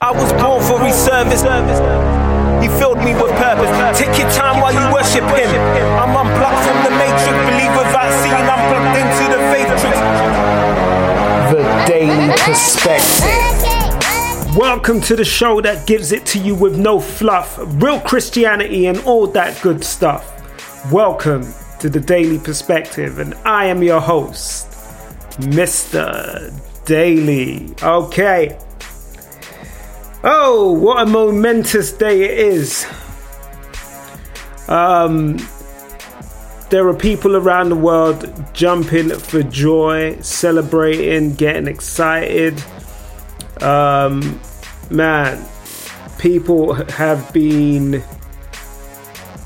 I was born for his service. He filled me with purpose. Take your time while you worship him. I'm unplugged from the matrix. Believe without seeing, I'm plugged into the matrix. The Daily Perspective. Welcome to the show that gives it to you with no fluff, real Christianity, and all that good stuff. Welcome to the Daily Perspective, and I am your host, Mr. Daily. Okay. Oh, what a momentous day it is. Um, there are people around the world jumping for joy, celebrating, getting excited. Um, man, people have been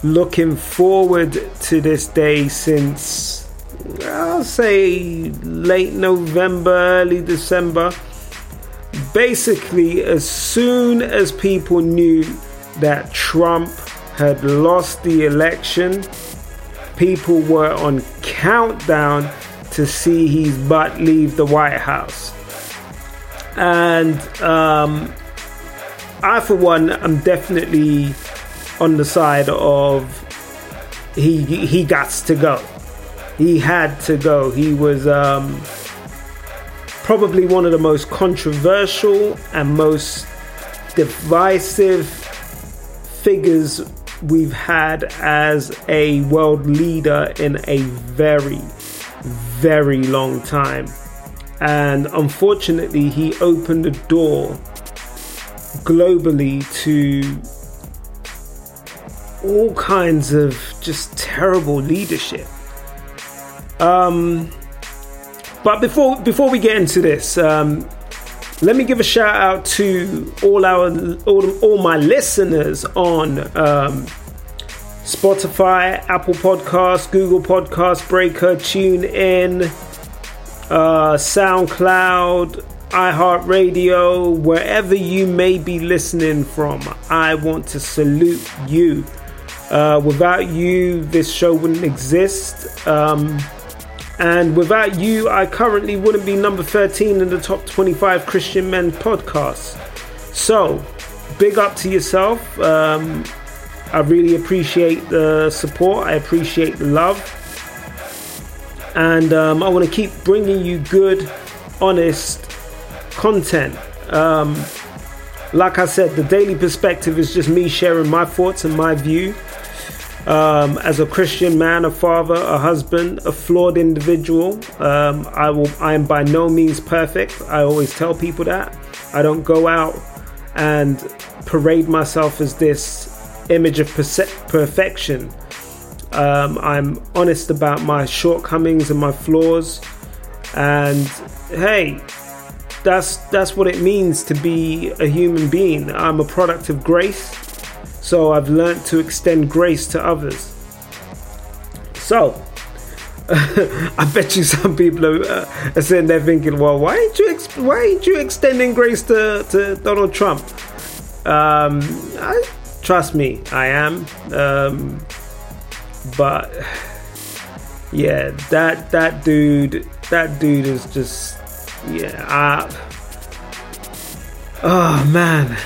looking forward to this day since I'll say late November, early December. Basically, as soon as people knew that Trump had lost the election, people were on countdown to see his butt leave the White House. And um, I, for one, am definitely on the side of he he got to go. He had to go. He was um, probably one of the most controversial and most divisive figures we've had as a world leader in a very, very long time. And unfortunately, he opened the door globally to all kinds of just terrible leadership. Um, but before before we get into this, um, let me give a shout out to all our all, all my listeners on um, Spotify, Apple Podcasts, Google Podcasts, Breaker, TuneIn, uh, SoundCloud, iHeartRadio, wherever you may be listening from. I want to salute you. Uh, without you, this show wouldn't exist. Um, and without you, I currently wouldn't be number 13 in the top 25 Christian men podcasts. So, big up to yourself. Um, I really appreciate the support, I appreciate the love. And um, I want to keep bringing you good, honest content. Um, like I said, the daily perspective is just me sharing my thoughts and my view. Um, as a Christian man, a father, a husband, a flawed individual, um, I will. I am by no means perfect. I always tell people that. I don't go out and parade myself as this image of perfection. Um, I'm honest about my shortcomings and my flaws, and hey, that's that's what it means to be a human being. I'm a product of grace. So I've learned to extend grace to others. So I bet you some people are, uh, sitting there thinking, "Well, why ain't you ex- why ain't you extending grace to, to Donald Trump?" Um, I, trust me, I am. Um, but yeah, that that dude, that dude is just yeah. I, oh man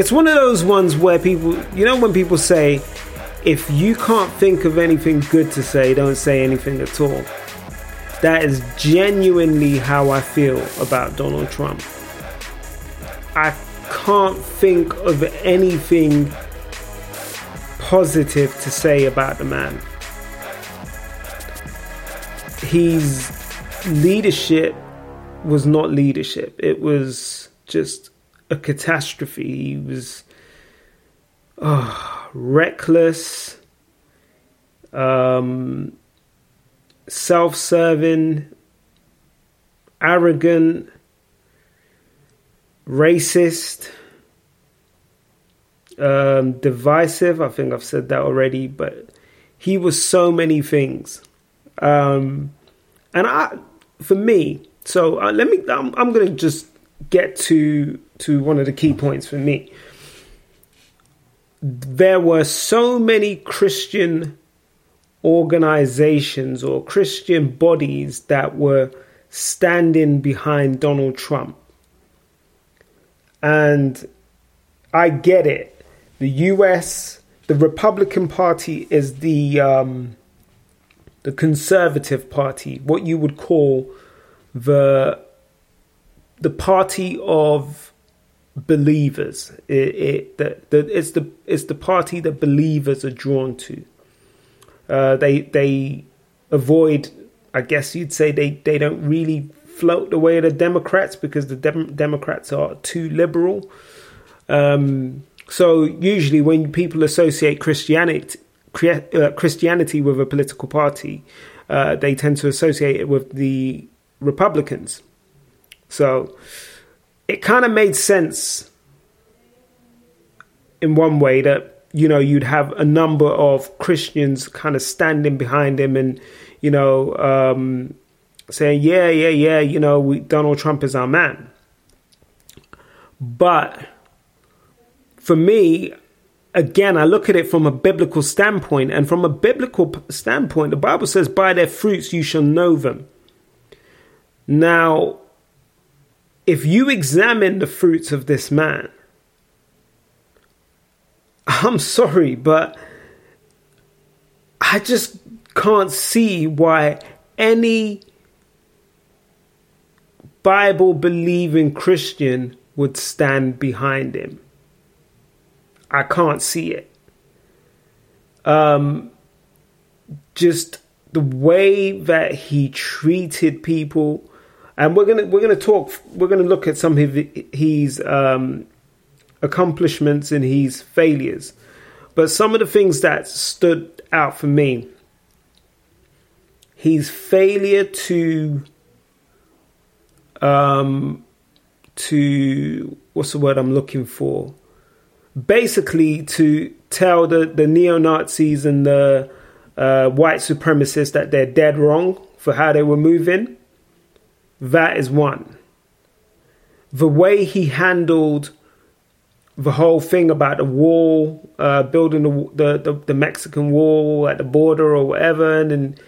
it's one of those ones where people, you know, when people say, if you can't think of anything good to say, don't say anything at all. That is genuinely how I feel about Donald Trump. I can't think of anything positive to say about the man. His leadership was not leadership, it was just a catastrophe. He was oh, reckless, um, self serving, arrogant, racist, um, divisive. I think I've said that already, but he was so many things. Um, and I, for me, so uh, let me, I'm, I'm going to just get to to one of the key points for me. There were so many Christian organizations or Christian bodies that were standing behind Donald Trump. and I get it. The U.S. the Republican Party is the um, the conservative party, what you would call the the party of believers. It, it the, the, it's the it's the party that believers are drawn to. Uh, they they avoid, I guess you'd say they, they don't really float the way of the Democrats because the Dem- Democrats are too liberal. Um, so usually when people associate Christianity uh, Christianity with a political party, uh, they tend to associate it with the Republicans. So it kind of made sense in one way that you know you'd have a number of Christians kind of standing behind him and you know um, saying yeah yeah yeah you know we, Donald Trump is our man. But for me, again, I look at it from a biblical standpoint, and from a biblical standpoint, the Bible says, "By their fruits you shall know them." Now, if you examine the fruits of this man, I'm sorry, but I just can't see why any Bible believing Christian would stand behind him. I can't see it. Um, just the way that he treated people, and we're gonna we're gonna talk. We're gonna look at some of his um, accomplishments and his failures, but some of the things that stood out for me. His failure to um, to what's the word I'm looking for? basically to tell the, the neo Nazis and the uh, white supremacists that they're dead wrong for how they were moving. That is one. The way he handled the whole thing about the wall, uh, building the, the, the, Mexican wall at the border or whatever, and then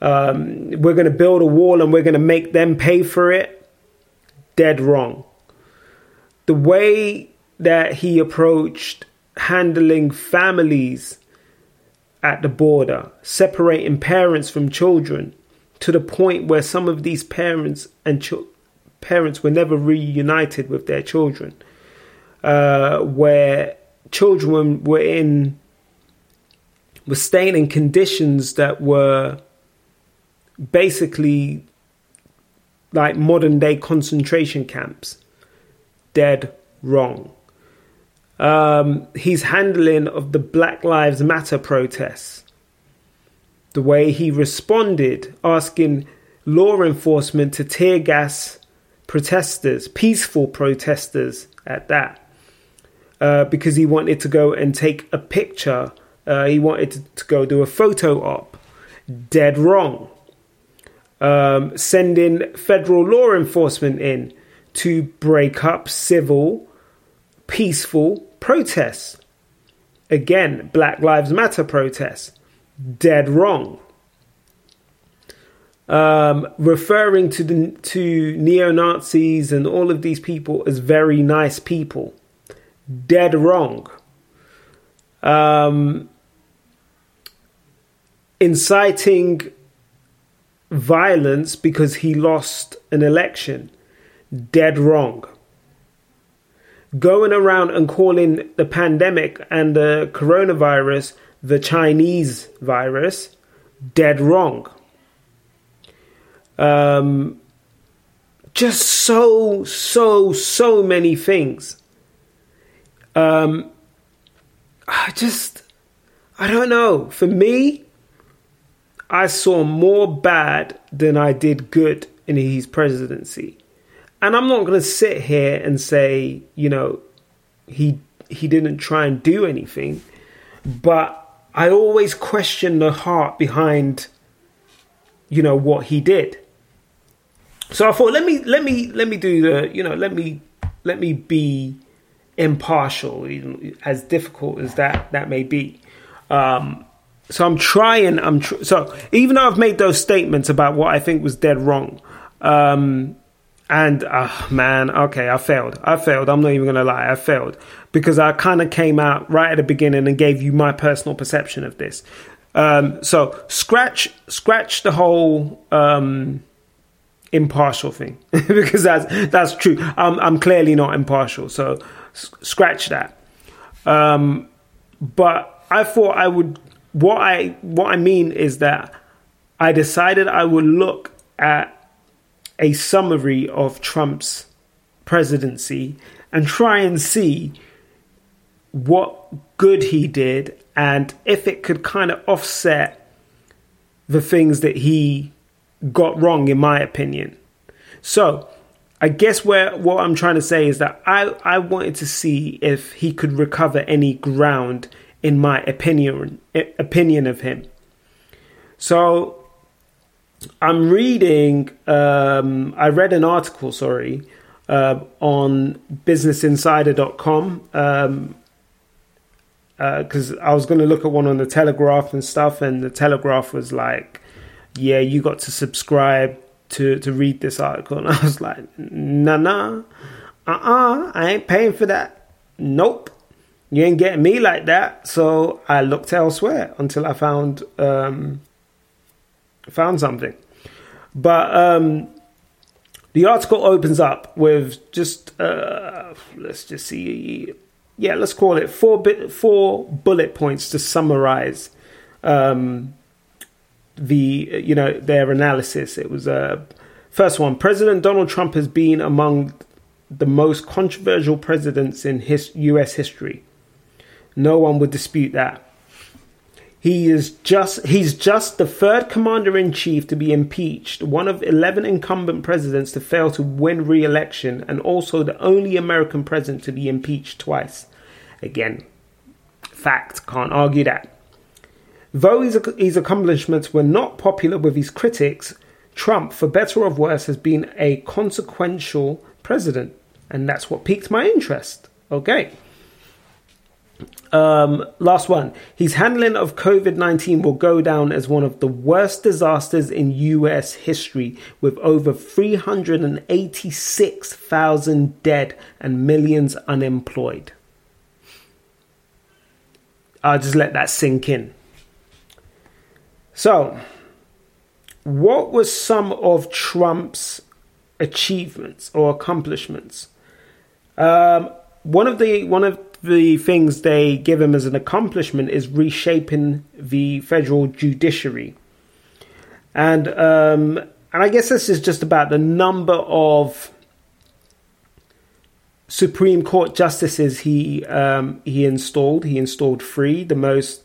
um, we're going to build a wall and we're going to make them pay for it. Dead wrong. The way that he approached handling families at the border, separating parents from children, to the point where some of these parents and ch- parents were never reunited with their children, uh, where children were in were staying in conditions that were basically like modern day concentration camps, dead wrong. Um, his handling of the Black Lives Matter protests, the way he responded, asking law enforcement to tear gas protesters, peaceful protesters at that, uh, because he wanted to go and take a picture. Uh, he wanted to, go do a photo op. Dead wrong. Um, sending federal law enforcement in to break up civil, peaceful protests. Again, Black Lives Matter protests. Dead wrong. Um, referring to the to neo Nazis and all of these people as very nice people. Dead wrong. Um, inciting violence because he lost an election. Dead wrong going around and calling the pandemic and the coronavirus the Chinese virus, dead wrong. Um, just so, so, so many things. Um, I just, I don't know. For me, I saw more bad than I did good in his presidency. And I'm not going to sit here and say, you know, he he didn't try and do anything, but I always question the heart behind, you know, what he did. So I thought, let me let me let me do the, you know, let me let me be impartial, as difficult as that that may be. Um, so I'm trying. I'm tr- so even though I've made those statements about what I think was dead wrong, um, and uh, man, okay, I failed. I failed. I'm not even gonna lie, I failed because I kind of came out right at the beginning and gave you my personal perception of this. Um, so scratch, scratch the whole um, impartial thing because that's that's true. I'm I'm clearly not impartial, so s- scratch that. Um, but I thought I would. What I what I mean is that I decided I would look at a summary of Trump's presidency and try and see what good he did and if it could kind of offset the things that he got wrong in my opinion. So, I guess where what I'm trying to say is that I, I wanted to see if he could recover any ground in my opinion opinion of him. So I'm reading. Um, I read an article, sorry, uh, on BusinessInsider.com because um, uh, I was going to look at one on the Telegraph and stuff, and the Telegraph was like, "Yeah, you got to subscribe to to read this article," and I was like, "Nah, nah, uh, uh I ain't paying for that. Nope." You ain't getting me like that, so I looked elsewhere until I found um, found something. But um, the article opens up with just uh, let's just see, yeah, let's call it four bit four bullet points to summarize um, the you know their analysis. It was uh, first one: President Donald Trump has been among the most controversial presidents in his U.S. history. No one would dispute that. He is just he's just the third commander in chief to be impeached, one of 11 incumbent presidents to fail to win re-election and also the only American president to be impeached twice. Again, fact, can't argue that. Though his, his accomplishments were not popular with his critics, Trump, for better or worse, has been a consequential president, and that's what piqued my interest. Okay. Um, last one. His handling of COVID 19 will go down as one of the worst disasters in US history, with over 386,000 dead and millions unemployed. I'll just let that sink in. So, what were some of Trump's achievements or accomplishments? Um, one of the one of the things they give him as an accomplishment is reshaping the federal judiciary. And um, and I guess this is just about the number of Supreme Court justices he um, he installed. He installed three. The most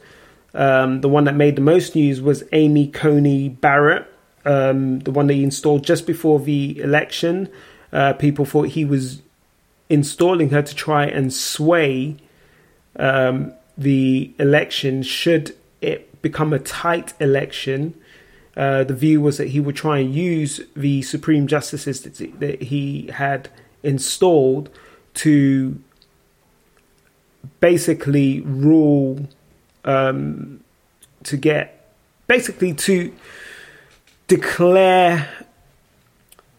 um, the one that made the most news was Amy Coney Barrett, um, the one that he installed just before the election. Uh, people thought he was installing her to try and sway um, the election should it become a tight election. Uh, the view was that he would try and use the supreme justices that, he had installed to basically rule um, to get basically to declare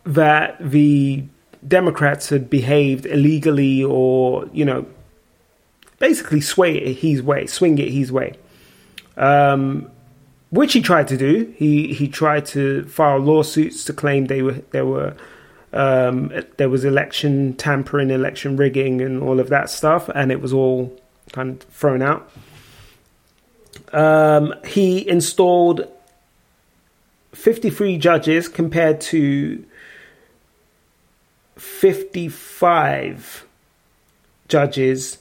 that the Democrats had behaved illegally or, you know, basically sway it his way, swing it his way. Um, which he tried to do. He he tried to file lawsuits to claim they were there were um, there was election tampering, election rigging, and all of that stuff, and it was all kind of thrown out. Um, he installed 53 judges compared to 55 judges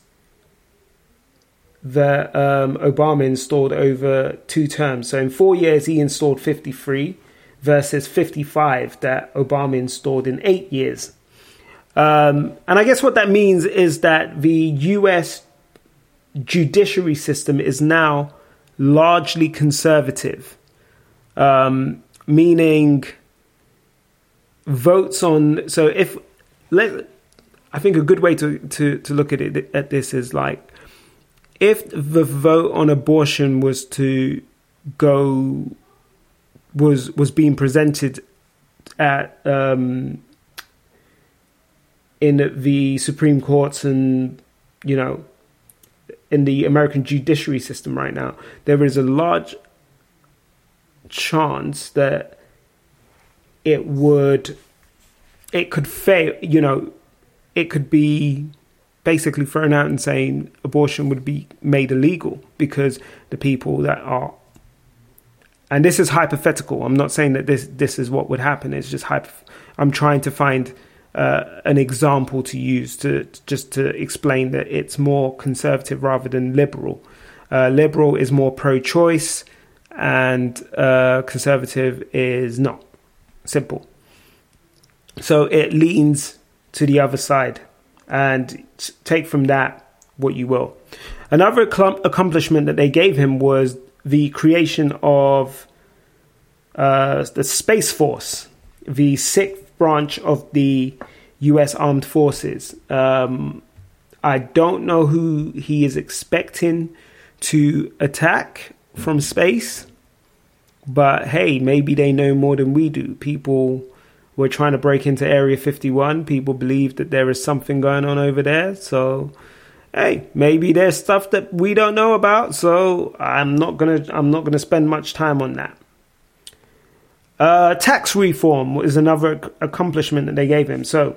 that um, Obama installed over two terms. So in four years, he installed 53 versus 55 that Obama installed in eight years. Um, and I guess what that means is that the US judiciary system is now largely conservative, um, meaning votes on. So if let, I think a good way to, to, to look at it at this is like if the vote on abortion was to go was was being presented at um, in the Supreme Courts and you know in the American judiciary system right now, there is a large chance that it would it could fail you know it could be basically thrown out and saying abortion would be made illegal because the people that are and this is hypothetical. I'm not saying that this this is what would happen. It's just hypo, i'm trying to find uh, an example to use to just to explain that it's more conservative rather than liberal. Uh, liberal is more pro-choice and uh, conservative is not. Simple so it leans to the other side and take from that what you will. Another accomplishment that they gave him was the creation of uh, the Space Force, the sixth branch of the U.S. Armed Forces. Um, I don't know who he is expecting to attack from space, but hey, maybe they know more than we do. People were trying to break into Area 51. People believe that there is something going on over there. So, hey, maybe there's stuff that we don't know about. So I'm not gonna I'm not gonna spend much time on that. Uh, tax reform is another accomplishment that they gave him. So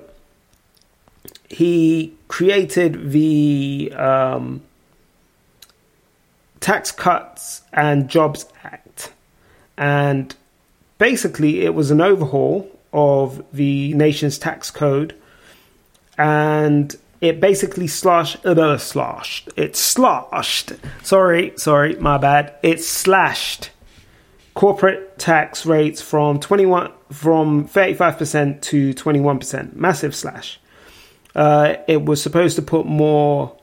he created the um, Tax Cuts and Jobs Act, and basically it was an overhaul of the nation's tax code, and it basically slashed, uh, slashed, it slashed. Sorry, sorry, my bad. It slashed corporate tax rates from 21 from 35% to 21%. Massive slash. Uh, it was supposed to put more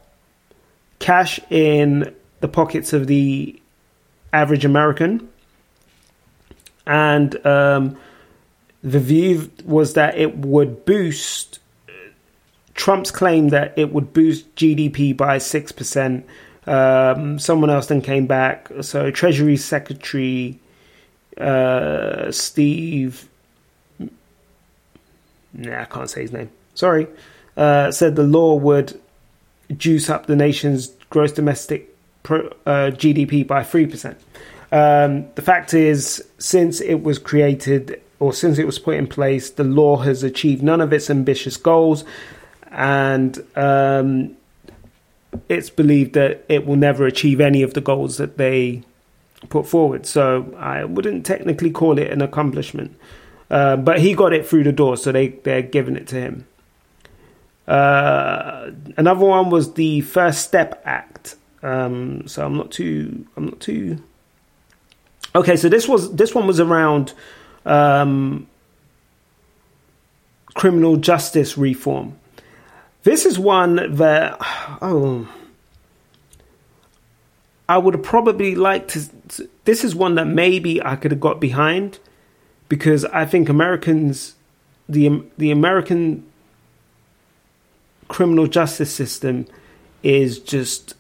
cash in the pockets of the average American, and um, the view was that it would boost Trump's claim that it would boost GDP by 6%. Um, someone else then came back. So, Treasury Secretary uh, Steve. Nah, I can't say his name. Sorry. Uh, said the law would juice up the nation's gross domestic pro, uh, GDP by 3%. Um, the fact is, since it was created, or since it was put in place, the law has achieved none of its ambitious goals, and um, it's believed that it will never achieve any of the goals that they put forward. So I wouldn't technically call it an accomplishment, uh, but he got it through the door, so they they're giving it to him. Uh, another one was the First Step Act. Um, so I'm not too I'm not too okay. So this was this one was around um, criminal justice reform. This is one that, oh, I would probably like to. This is one that maybe I could have got behind because I think Americans, the the American criminal justice system is just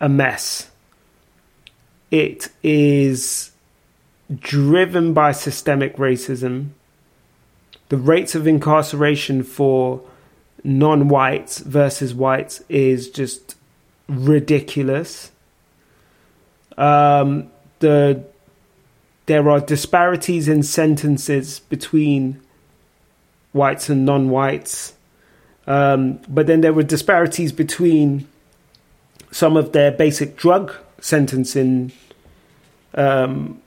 a mess. It is driven by systemic racism. The rates of incarceration for non whites versus whites is just ridiculous. Um, the there are disparities in sentences between whites and non-whites, um, but then there were disparities between some of their basic drug sentencing um,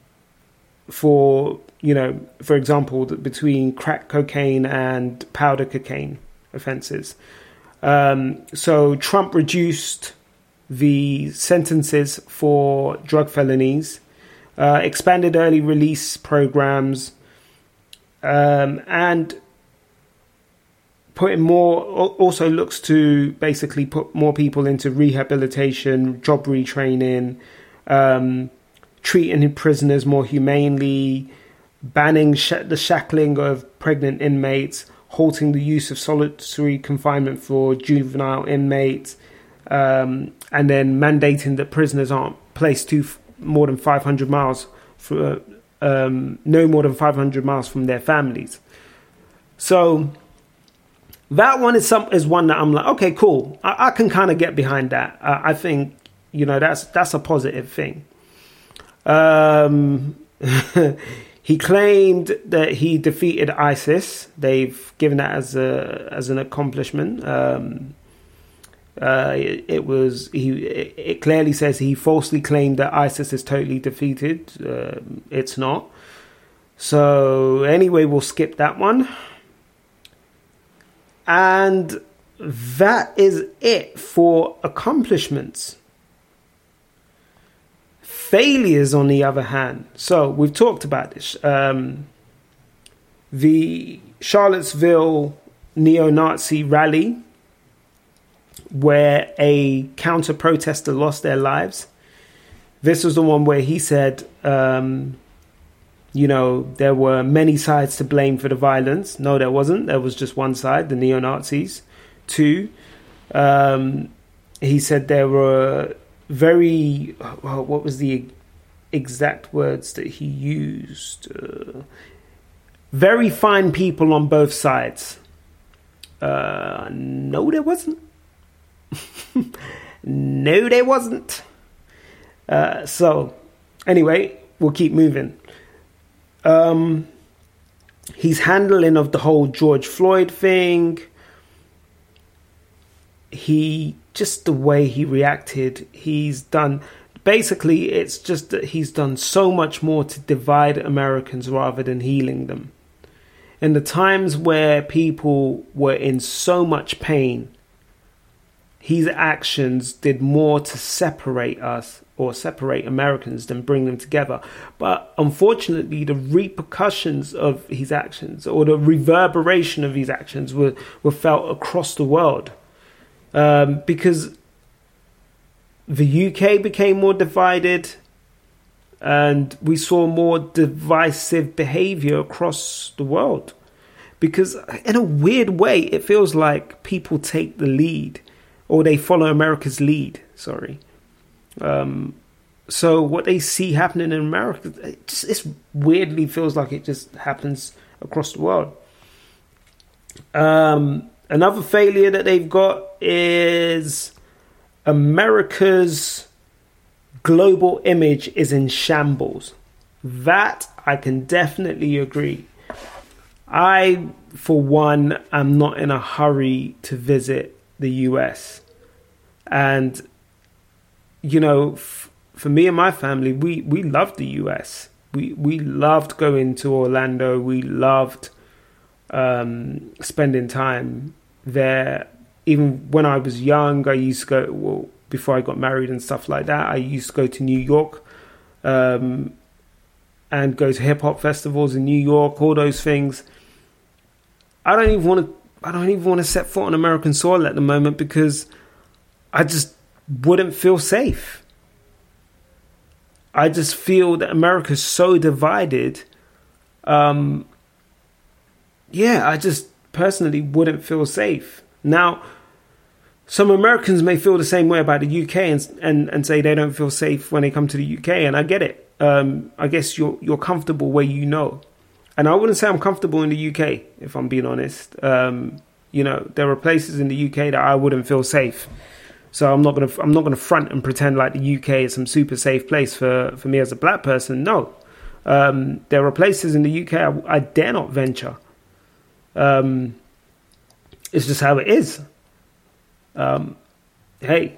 for you know, for example, between crack cocaine and powder cocaine offences. Um, so Trump reduced the sentences for drug felonies, uh, expanded early release programs, um, and putting more. Also looks to basically put more people into rehabilitation, job retraining. Um, treating prisoners more humanely, banning sh- the shackling of pregnant inmates, halting the use of solitary confinement for juvenile inmates, um, and then mandating that prisoners aren't placed to f- more than 500 miles for um, no more than 500 miles from their families. So that one is some is one that I'm like, okay, cool. I, I can kind of get behind that. I think you know that's that's a positive thing. Um, he claimed that he defeated ISIS. They've given that as a as an accomplishment. Um, uh, it, it, was he. It clearly says he falsely claimed that ISIS is totally defeated. Uh, it's not. So anyway, we'll skip that one. And that is it for accomplishments. Failures, on the other hand. So we've talked about this. Um, the Charlottesville neo Nazi rally, where a counter protester lost their lives. This was the one where he said, um, you know, there were many sides to blame for the violence. No, there wasn't. There was just one side, the neo Nazis. Two, um, he said there were very, well, what was the exact words that he used? Uh, very fine people on both sides. Uh, no, there wasn't. no, there wasn't. Uh, so, anyway, we'll keep moving. Um, his handling of the whole George Floyd thing, he just the way he reacted, he's done. Basically, it's just that he's done so much more to divide Americans rather than healing them. In the times where people were in so much pain, his actions did more to separate us or separate Americans than bring them together. But unfortunately, the repercussions of his actions or the reverberation of his actions were, were felt across the world um, because the UK became more divided and we saw more divisive behavior across the world. Because, in a weird way, it feels like people take the lead or they follow America's lead. Sorry um, so what they see happening in America, it just it weirdly feels like it just happens across the world. Um, another failure that they've got is America's global image is in shambles. That I can definitely agree. I, for one, am not in a hurry to visit the US. And you know, f- for me and my family, we we loved the US. We we loved going to Orlando. We loved um, spending time there. Even when I was young, I used to go. Well, before I got married and stuff like that, I used to go to New York um, and go to hip hop festivals in New York. All those things. I don't even want to. I don't even want to set foot on American soil at the moment because I just wouldn't feel safe. I just feel that America's so divided. Um, yeah, I just personally wouldn't feel safe. Now, some Americans may feel the same way about the UK and, and, and say they don't feel safe when they come to the UK, and I get it. Um, I guess you're you're comfortable where you know, and I wouldn't say I'm comfortable in the UK if I'm being honest. Um, you know, there are places in the UK that I wouldn't feel safe. So I'm not gonna I'm not gonna front and pretend like the UK is some super safe place for for me as a black person. No, um, there are places in the UK I, I dare not venture. Um, it's just how it is. Um, hey,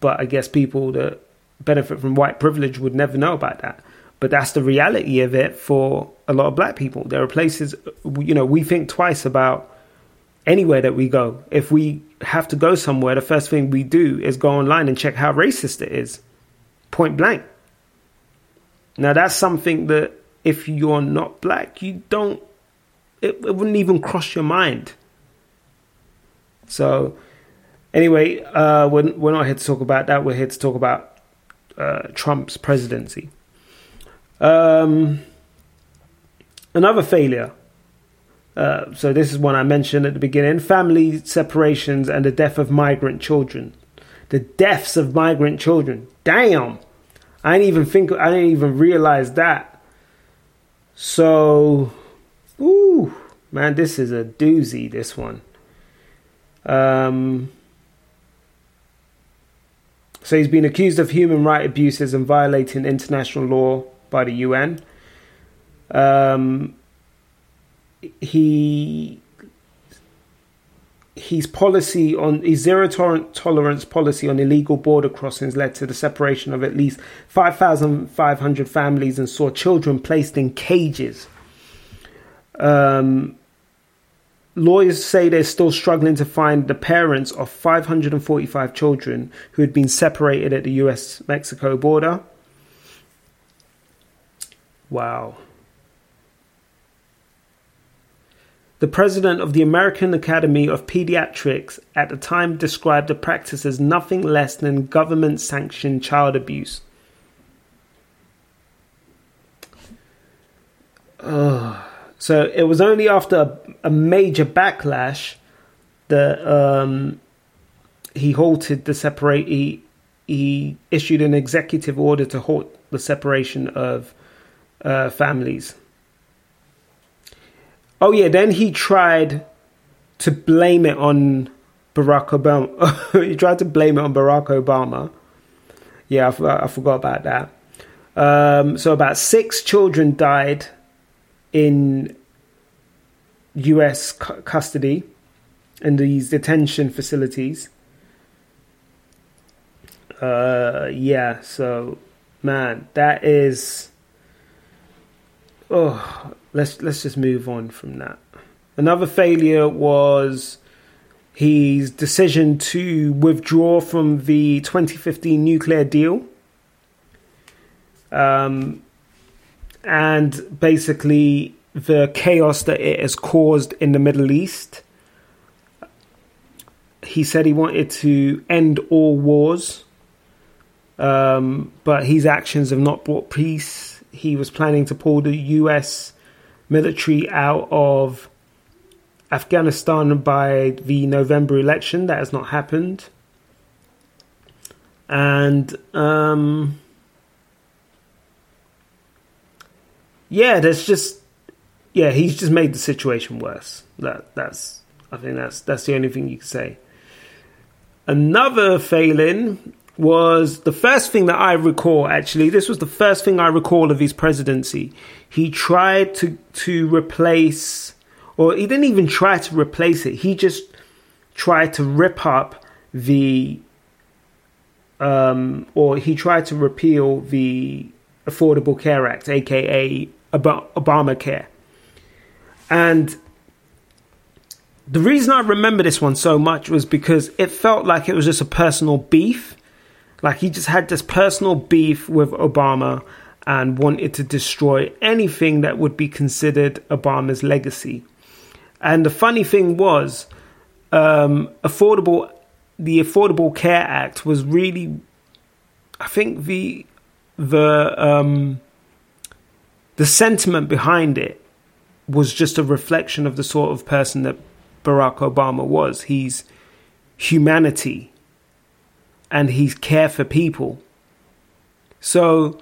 but I guess people that benefit from white privilege would never know about that. But that's the reality of it for a lot of black people. There are places, you know, we think twice about anywhere that we go. If we have to go somewhere, the first thing we do is go online and check how racist it is, point blank. Now, that's something that if you're not black, you don't, it, it wouldn't even cross your mind. So, anyway, uh, we're, we're not here to talk about that. We're here to talk about uh, Trump's presidency. Um, another failure uh, so this is one I mentioned at the beginning: family separations and the death of migrant children. The deaths of migrant children. Damn, I didn't even think. I didn't even realize that. So, ooh, man, this is a doozy. This one. Um, so he's been accused of human rights abuses and violating international law by the UN. Um, he his policy on his zero tolerance policy on illegal border crossings led to the separation of at least 5,500 families and saw children placed in cages. Um, lawyers say they're still struggling to find the parents of 545 children who had been separated at the US Mexico border. Wow. The president of the American Academy of Pediatrics at the time described the practice as nothing less than government sanctioned child abuse. Oh. So it was only after a, major backlash that um, he halted the separate. He, he issued an executive order to halt the separation of uh, families. Oh yeah, then he tried to blame it on Barack Obama. he tried to blame it on Barack Obama. Yeah, I, I forgot about that. Um, so about six children died in U.S. cu- custody in these detention facilities. Uh, yeah. So, man, that is. Oh, let's let's just move on from that. Another failure was his decision to withdraw from the 2015 nuclear deal. Um, and basically the chaos that it has caused in the Middle East. He said he wanted to end all wars, um, but his actions have not brought peace. He was planning to pull the US military out of Afghanistan by the November election. That has not happened. And um, yeah, there's just yeah, he's just made the situation worse. That that's I think that's that's the only thing you can say. Another failing was the first thing that I recall actually this was the first thing I recall of his presidency. He tried to to replace or he didn't even try to replace it. He just tried to rip up the um, or he tried to repeal the Affordable Care Act, aka Obamacare. And the reason I remember this one so much was because it felt like it was just a personal beef. Like he just had this personal beef with Obama and wanted to destroy anything that would be considered Obama's legacy. And the funny thing was, um, affordable, the Affordable Care Act was really, I think the the um, the sentiment behind it was just a reflection of the sort of person that Barack Obama was. He's humanity and he's care for people. So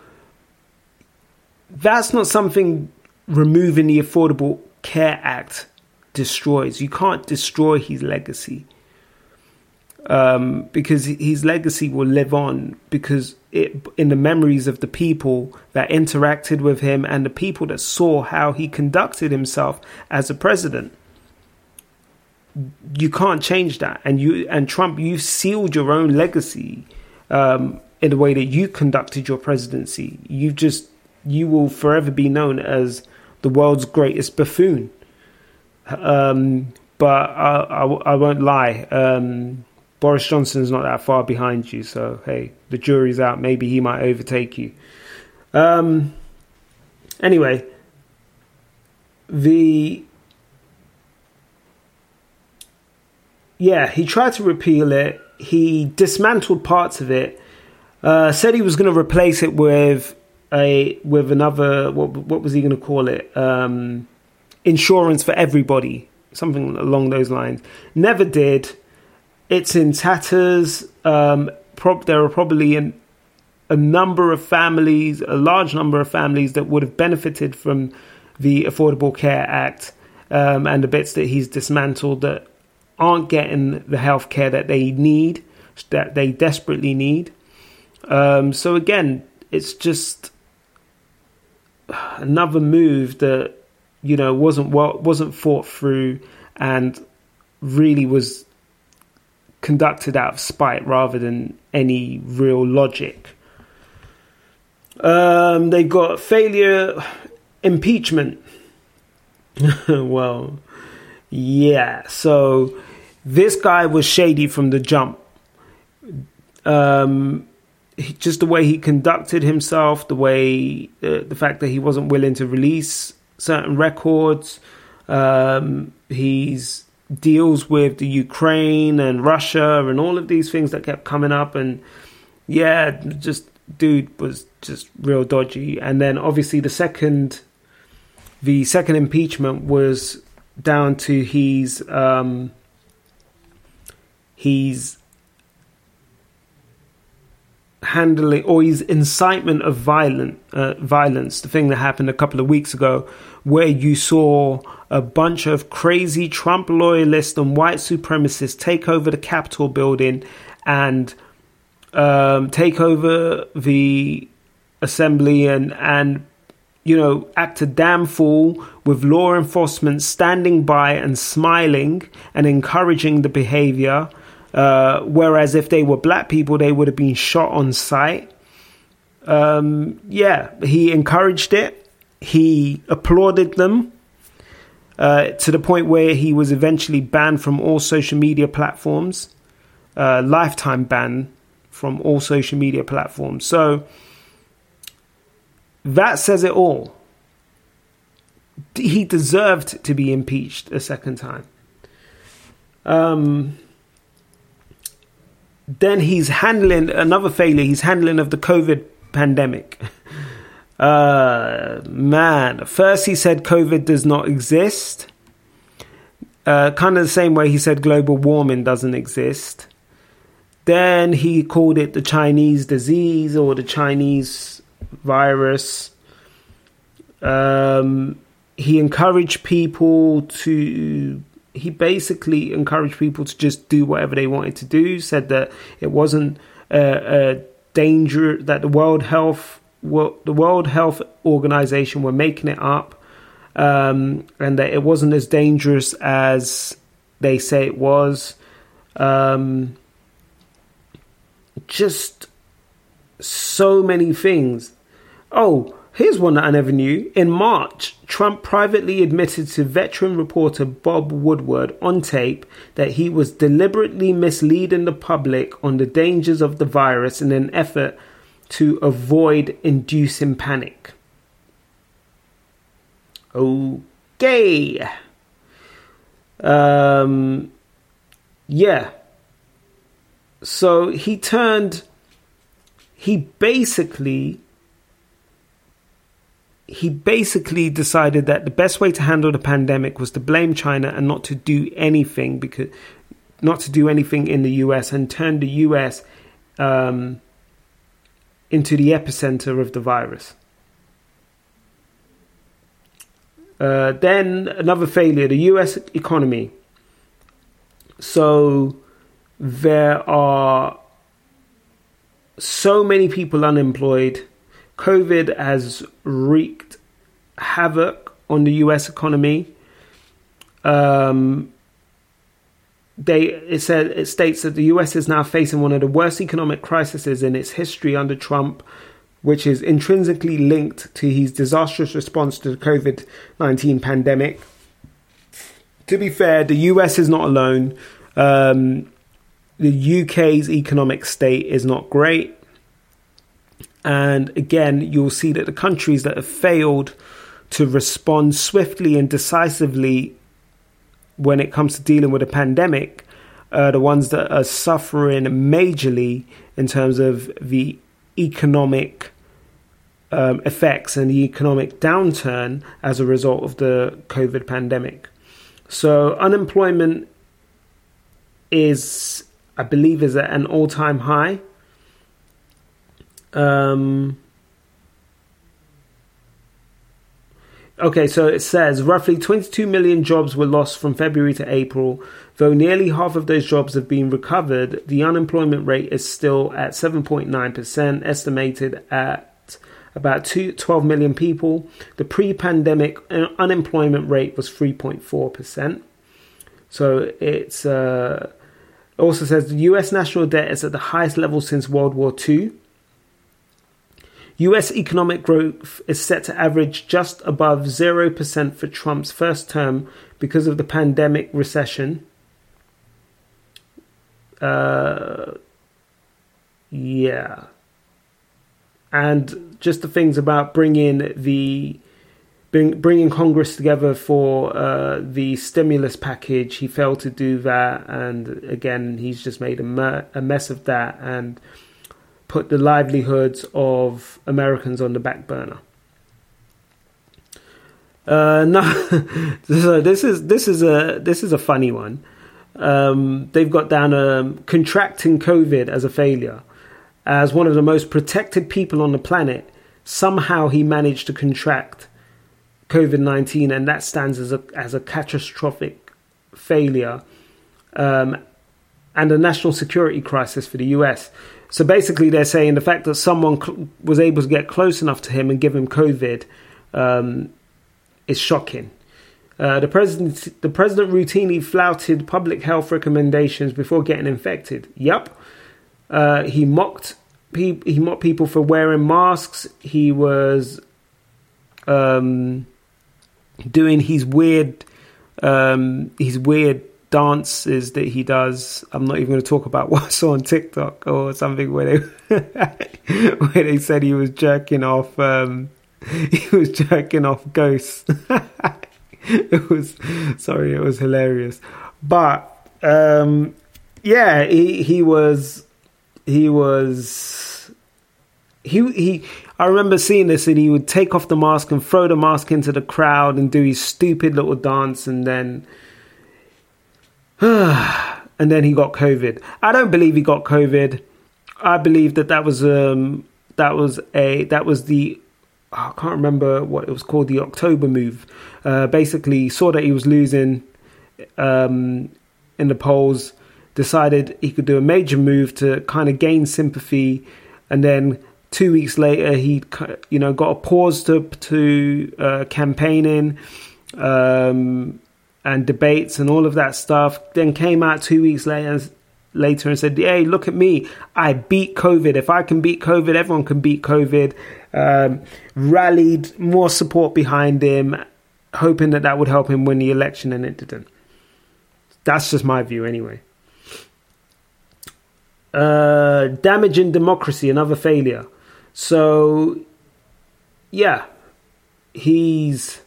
that's not something removing the Affordable Care Act destroys. You can't destroy his legacy um, because his legacy will live on because it in the memories of the people that interacted with him and the people that saw how he conducted himself as a president. You can't change that, and you and Trump, you sealed your own legacy um, in the way that you conducted your presidency. You just you will forever be known as the world's greatest buffoon. Um, but I, I, I, won't lie. Boris Johnson's not that far behind you, so hey, the jury's out. Maybe he might overtake you. Um, anyway, the yeah, he tried to repeal it. He dismantled parts of it. Uh, said he was going to replace it with a with another. What what was he going to call it? Um, insurance for everybody, something along those lines. Never did it's in tatters. Um, there are probably an, a number of families, a large number of families that would have benefited from the Affordable Care Act um, and the bits that he's dismantled that aren't getting the health care that they need, that they desperately need. Um, so again, it's just another move that you know wasn't well, wasn't thought through and really was conducted out of spite rather than any real logic. Um, they got failure impeachment. well, yeah. So this guy was shady from the jump. Um, he, just the way he conducted himself, the way uh, the fact that he wasn't willing to release certain records. Um, he's deals with the Ukraine and Russia and all of these things that kept coming up and yeah, just dude was just real dodgy. And then obviously the second the second impeachment was down to his um his handling or his incitement of violent uh, violence the thing that happened a couple of weeks ago where you saw a bunch of crazy Trump loyalists and white supremacists take over the Capitol building and um, take over the assembly and and you know act a damn fool with law enforcement standing by and smiling and encouraging the behavior. Uh, whereas if they were black people, they would have been shot on sight. Um, yeah, he encouraged it he applauded them uh, to the point where he was eventually banned from all social media platforms, uh, lifetime ban from all social media platforms. So that says it all. He deserved to be impeached a second time. Um, then he's handling another failure. He's handling of the COVID pandemic. Uh, man, first he said COVID does not exist. Uh, kind of the same way he said global warming doesn't exist. Then he called it the Chinese disease or the Chinese virus. Um, he encouraged people to. He basically encouraged people to just do whatever they wanted to do. Said that it wasn't a, a danger that the World Health the World Health Organization were making it up, um, and that it wasn't as dangerous as they say it was. Um, just so many things. Oh, here's one that I never knew. In March, Trump privately admitted to veteran reporter Bob Woodward on tape that he was deliberately misleading the public on the dangers of the virus in an effort to avoid inducing panic. Okay. Um, yeah. So he turned, he basically, he basically decided that the best way to handle the pandemic was to blame China and not to do anything because, not to do anything in the US and turn the US um, into the epicenter of the virus. Uh, then another failure the US economy. So there are so many people unemployed. COVID has wreaked havoc on the US economy. Um, they it said it states that the US is now facing one of the worst economic crises in its history under Trump, which is intrinsically linked to his disastrous response to the COVID nineteen pandemic. To be fair, the US is not alone. Um, the UK's economic state is not great. And again, you'll see that the countries that have failed to respond swiftly and decisively when it comes to dealing with a pandemic are the ones that are suffering majorly in terms of the economic um, effects and the economic downturn as a result of the COVID pandemic. So unemployment is, I believe, is at an all-time high. Um, okay, so it says roughly 22 million jobs were lost from February to April. Though nearly half of those jobs have been recovered, the unemployment rate is still at 7.9%, estimated at about two, 12 million people. The pre pandemic unemployment rate was 3.4%. So it's uh, also says the US national debt is at the highest level since World War II. US economic growth is set to average just above 0% for Trump's first term because of the pandemic recession. Uh, yeah. And just the things about bringing the bring, bringing Congress together for uh, the stimulus package, he failed to do that, and again, he's just made a, mer- a mess of that, and put the livelihoods of Americans on the back burner. Uh, no, so this is this is a this is a funny one. Um, they've got down um, contracting COVID as a failure. As one of the most protected people on the planet, somehow he managed to contract COVID nineteen, and that stands as a as a catastrophic failure um, and a national security crisis for the US. So basically, they're saying the fact that someone cl- was able to get close enough to him and give him COVID um, is shocking. Uh, the president, the president routinely flouted public health recommendations before getting infected. Yep, uh, he mocked he, he mocked people for wearing masks. He was um, doing his weird um, his weird dances that he does. I'm not even going to talk about what I saw on TikTok or something where they where they said he was jerking off. Um, he was jerking off ghosts. it was sorry, it was hilarious, but um, yeah, he he was he was he he. I remember seeing this, and he would take off the mask and throw the mask into the crowd and do his stupid little dance, and then and then he got COVID. I don't believe he got COVID. I believe that that was um that was a that was the I can't remember what it was called the October move. Uh, basically, saw that he was losing um, in the polls, decided he could do a major move to kind of gain sympathy, and then two weeks later he you know got a pause to to uh, campaigning. Um, and debates and all of that stuff. Then came out two weeks later, later and said, "Hey, look at me! I beat COVID. If I can beat COVID, everyone can beat COVID." Um, rallied more support behind him, hoping that that would help him win the election, and it didn't. That's just my view, anyway. Uh, damaging democracy, another failure. So, yeah, he's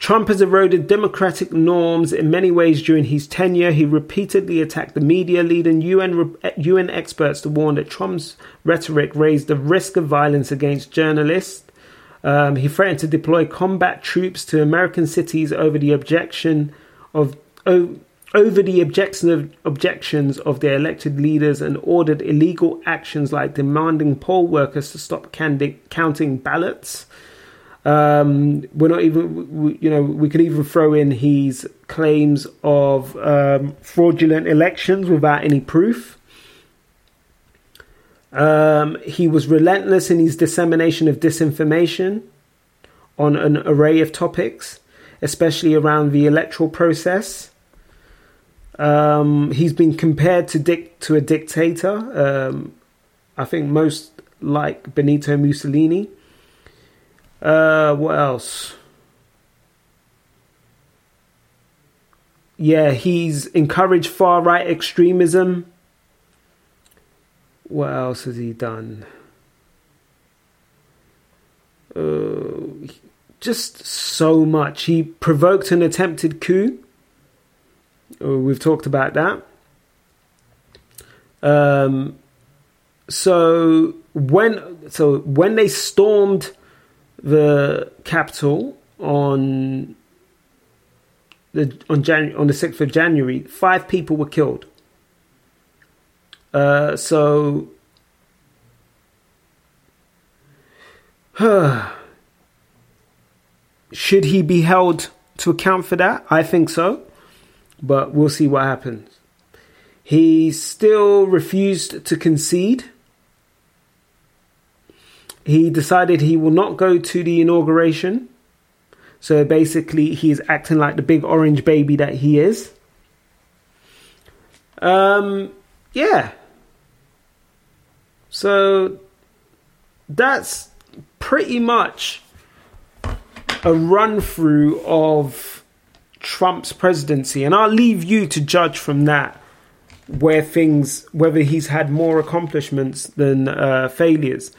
Trump has eroded democratic norms in many ways during his tenure. He repeatedly attacked the media, leading UN, UN experts to warn that Trump's rhetoric raised the risk of violence against journalists. Um, he threatened to deploy combat troops to American cities over the objection of over the objection of, objections of their elected leaders and ordered illegal actions like demanding poll workers to stop counting ballots. Um, we're not even, we, you know, we could even throw in his claims of um, fraudulent elections without any proof. Um, he was relentless in his dissemination of disinformation on an array of topics, especially around the electoral process. Um, he's been compared to dic- to a dictator. Um, I think most like Benito Mussolini. Uh, what else? Yeah, he's encouraged far right extremism. What else has he done? Uh, just so much. He provoked an attempted coup. Uh, we've talked about that. Um, so when so when they stormed the Capitol on the on Jan- on the sixth of January, five people were killed. Uh, so, should he be held to account for that? I think so, but we'll see what happens. He still refused to concede. He decided he will not go to the inauguration. So basically, he's acting like the big orange baby that he is. Um, yeah. So that's pretty much a run through of Trump's presidency, and I'll leave you to judge from that where things whether he's had more accomplishments than uh, failures.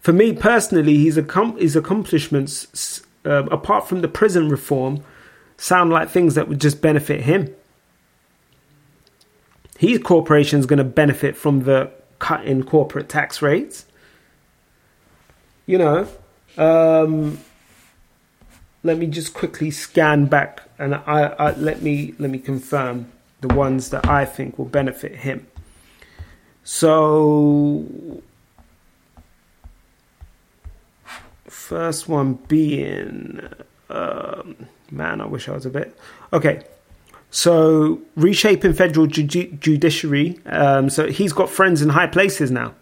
For me personally, his, his accomplishments, uh, apart from the prison reform, sound like things that would just benefit him. His corporation is going to benefit from the cut in corporate tax rates. You know, um, let me just quickly scan back and I, I, let me let me confirm the ones that I think will benefit him. So first one being um, man, I wish I was a bit okay. So reshaping federal ju- judiciary. Um, so he's got friends in high places now.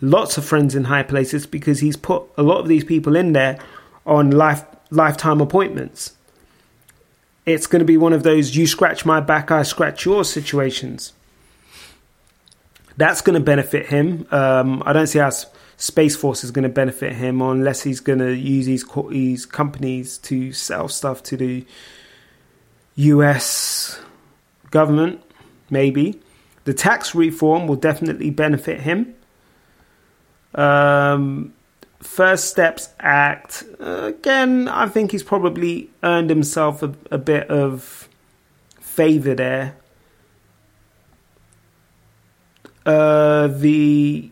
Lots of friends in high places because he's put a lot of these people in there on life lifetime appointments. It's going to be one of those you scratch my back, I scratch yours situations. That's going to benefit him. Um, I don't see how Space Force is going to benefit him unless he's going to use these, these companies to sell stuff to the US government, maybe. The tax reform will definitely benefit him. Um, First Steps Act, again, I think he's probably earned himself a, a bit of favor there. Uh, the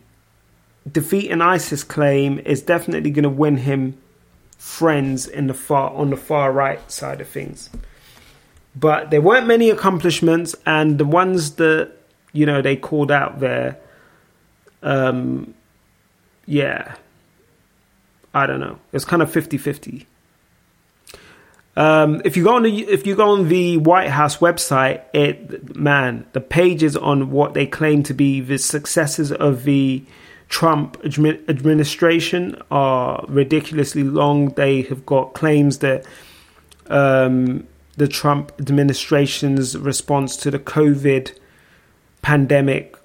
defeat an ISIS claim is definitely going to win him friends in the far on the far right side of things. But there weren't many accomplishments, and the ones that you know they called out there, um, yeah, I don't know. It's kind of 50-50. Um, if you go on the if you go on the White House website, it man, the pages on what they claim to be the successes of the Trump administration are ridiculously long. They have got claims that um, the Trump administration's response to the COVID pandemic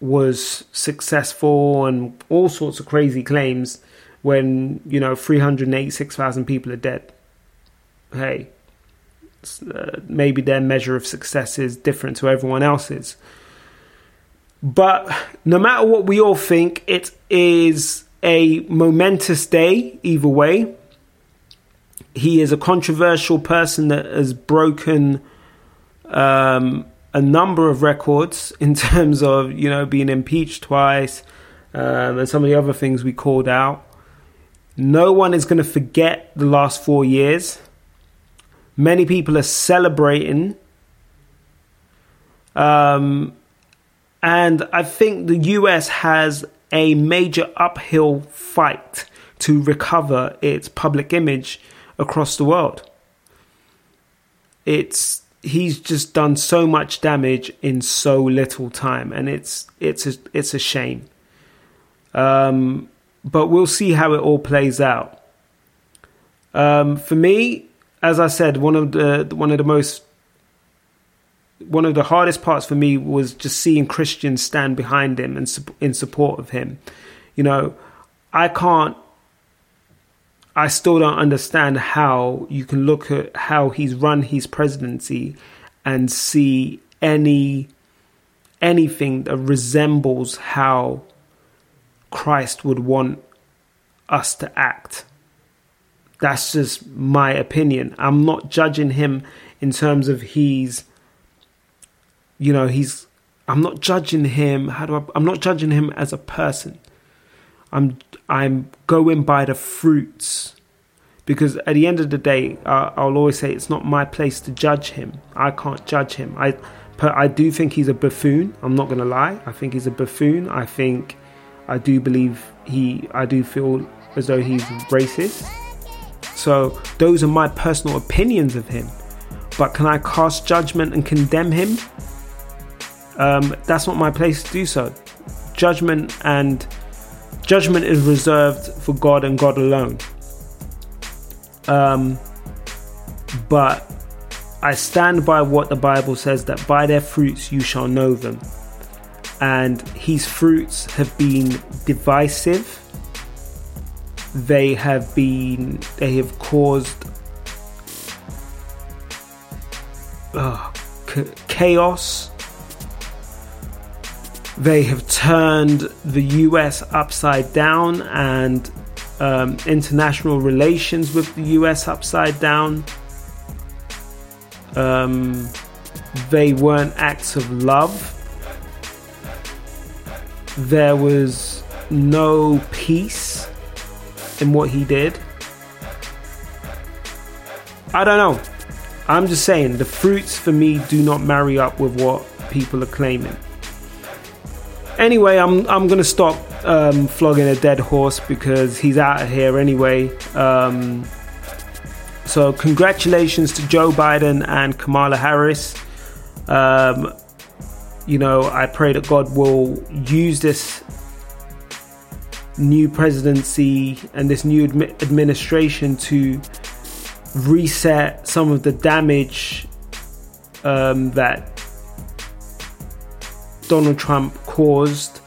was successful and all sorts of crazy claims when you know 386,000 people are dead. Hey, uh, maybe their measure of success is different to everyone else's. But no matter what we all think, it is a momentous day either way. He is a controversial person that has broken um, a number of records in terms of you know being impeached twice um, and some of the other things we called out. No one is going to forget the last four years. Many people are celebrating. Um, and I think the US has a major uphill fight to recover its public image across the world. It's he's just done so much damage in so little time, and it's it's a, it's a shame. Um, but we'll see how it all plays out. Um, for me, as I said, one of the one of the most one of the hardest parts for me was just seeing Christians stand behind him and in support of him. You know, I can't. I still don't understand how you can look at how he's run his presidency and see any anything that resembles how Christ would want us to act. That's just my opinion. I'm not judging him in terms of he's, you know, he's. I'm not judging him. How do I? I'm not judging him as a person. I'm I'm going by the fruits, because at the end of the day, uh, I'll always say it's not my place to judge him. I can't judge him. I, but I do think he's a buffoon. I'm not to lie. I think he's a buffoon. I think I do believe he, I do feel as though he's racist. So those are my personal opinions of him. But can I cast judgment and condemn him? Um, that's not my place to do so. Judgment and judgment is reserved for God and God alone. Um, but I stand by what the Bible says that by their fruits you shall know them. And his fruits have been divisive. They have been, they have caused uh, chaos. They have turned the US upside down and um, international relations with the US upside down. Um, they weren't acts of love. There was no peace in what he did. I don't know. I'm just saying the fruits for me do not marry up with what people are claiming. Anyway, I'm I'm gonna stop um, flogging a dead horse because he's out of here anyway. Um, so, congratulations to Joe Biden and Kamala Harris. Um, you know, I pray that God will use this new presidency and this new admi- administration to reset some of the damage um, that Donald Trump caused.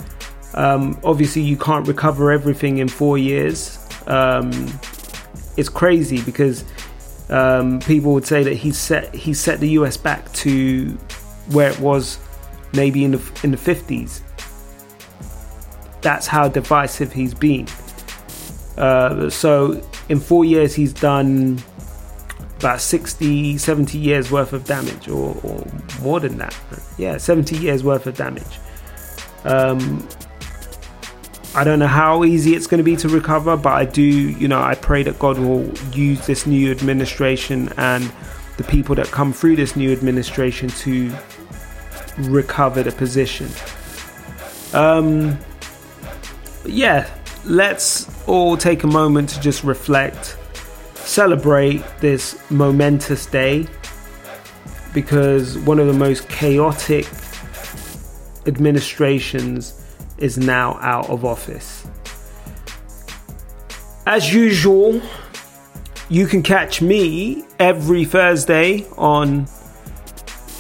Um, obviously, you can't recover everything in four years. Um, it's crazy because um, people would say that he set he set the US back to where it was maybe in the in the 50s. That's how divisive he's been. Uh, so in four years, he's done about 60, 70 years worth of damage, or, or more than that. Yeah, 70 years worth of damage. Um, I don't know how easy it's going to be to recover, but I do, you know, I pray that God will use this new administration and the people that come through this new administration to recover the position. Um, yeah, let's all take a moment to just reflect, celebrate this momentous day because one of the most chaotic administrations is now out of office. As usual, you can catch me every Thursday on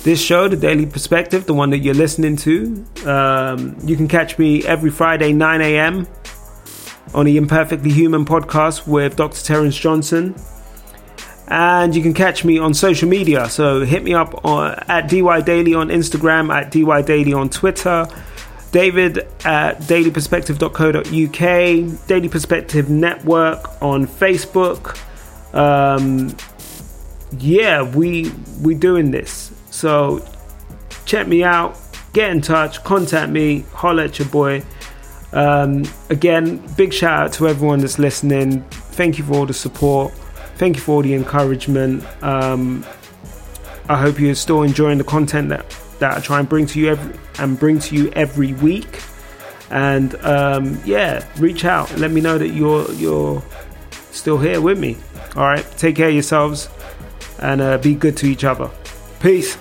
this show, The Daily Perspective, the one that you're listening to. Um, you can catch me every Friday, 9 a.m. on the Imperfectly Human podcast with Dr. Terence Johnson. And you can catch me on social media. So hit me up on, at DY Daily on Instagram, at DY Daily on Twitter David at dailyperspective.co.uk, Daily Perspective Network on Facebook. Um, yeah, we we doing this. So check me out, get in touch, contact me, holler at your boy. Um, again, big shout out to everyone that's listening. Thank you for all the support. Thank you for all the encouragement. Um, I hope you're still enjoying the content that that I try and bring to you every and bring to you every week. And um, yeah, reach out. Let me know that you're you're still here with me. All right, take care of yourselves and uh, be good to each other. Peace.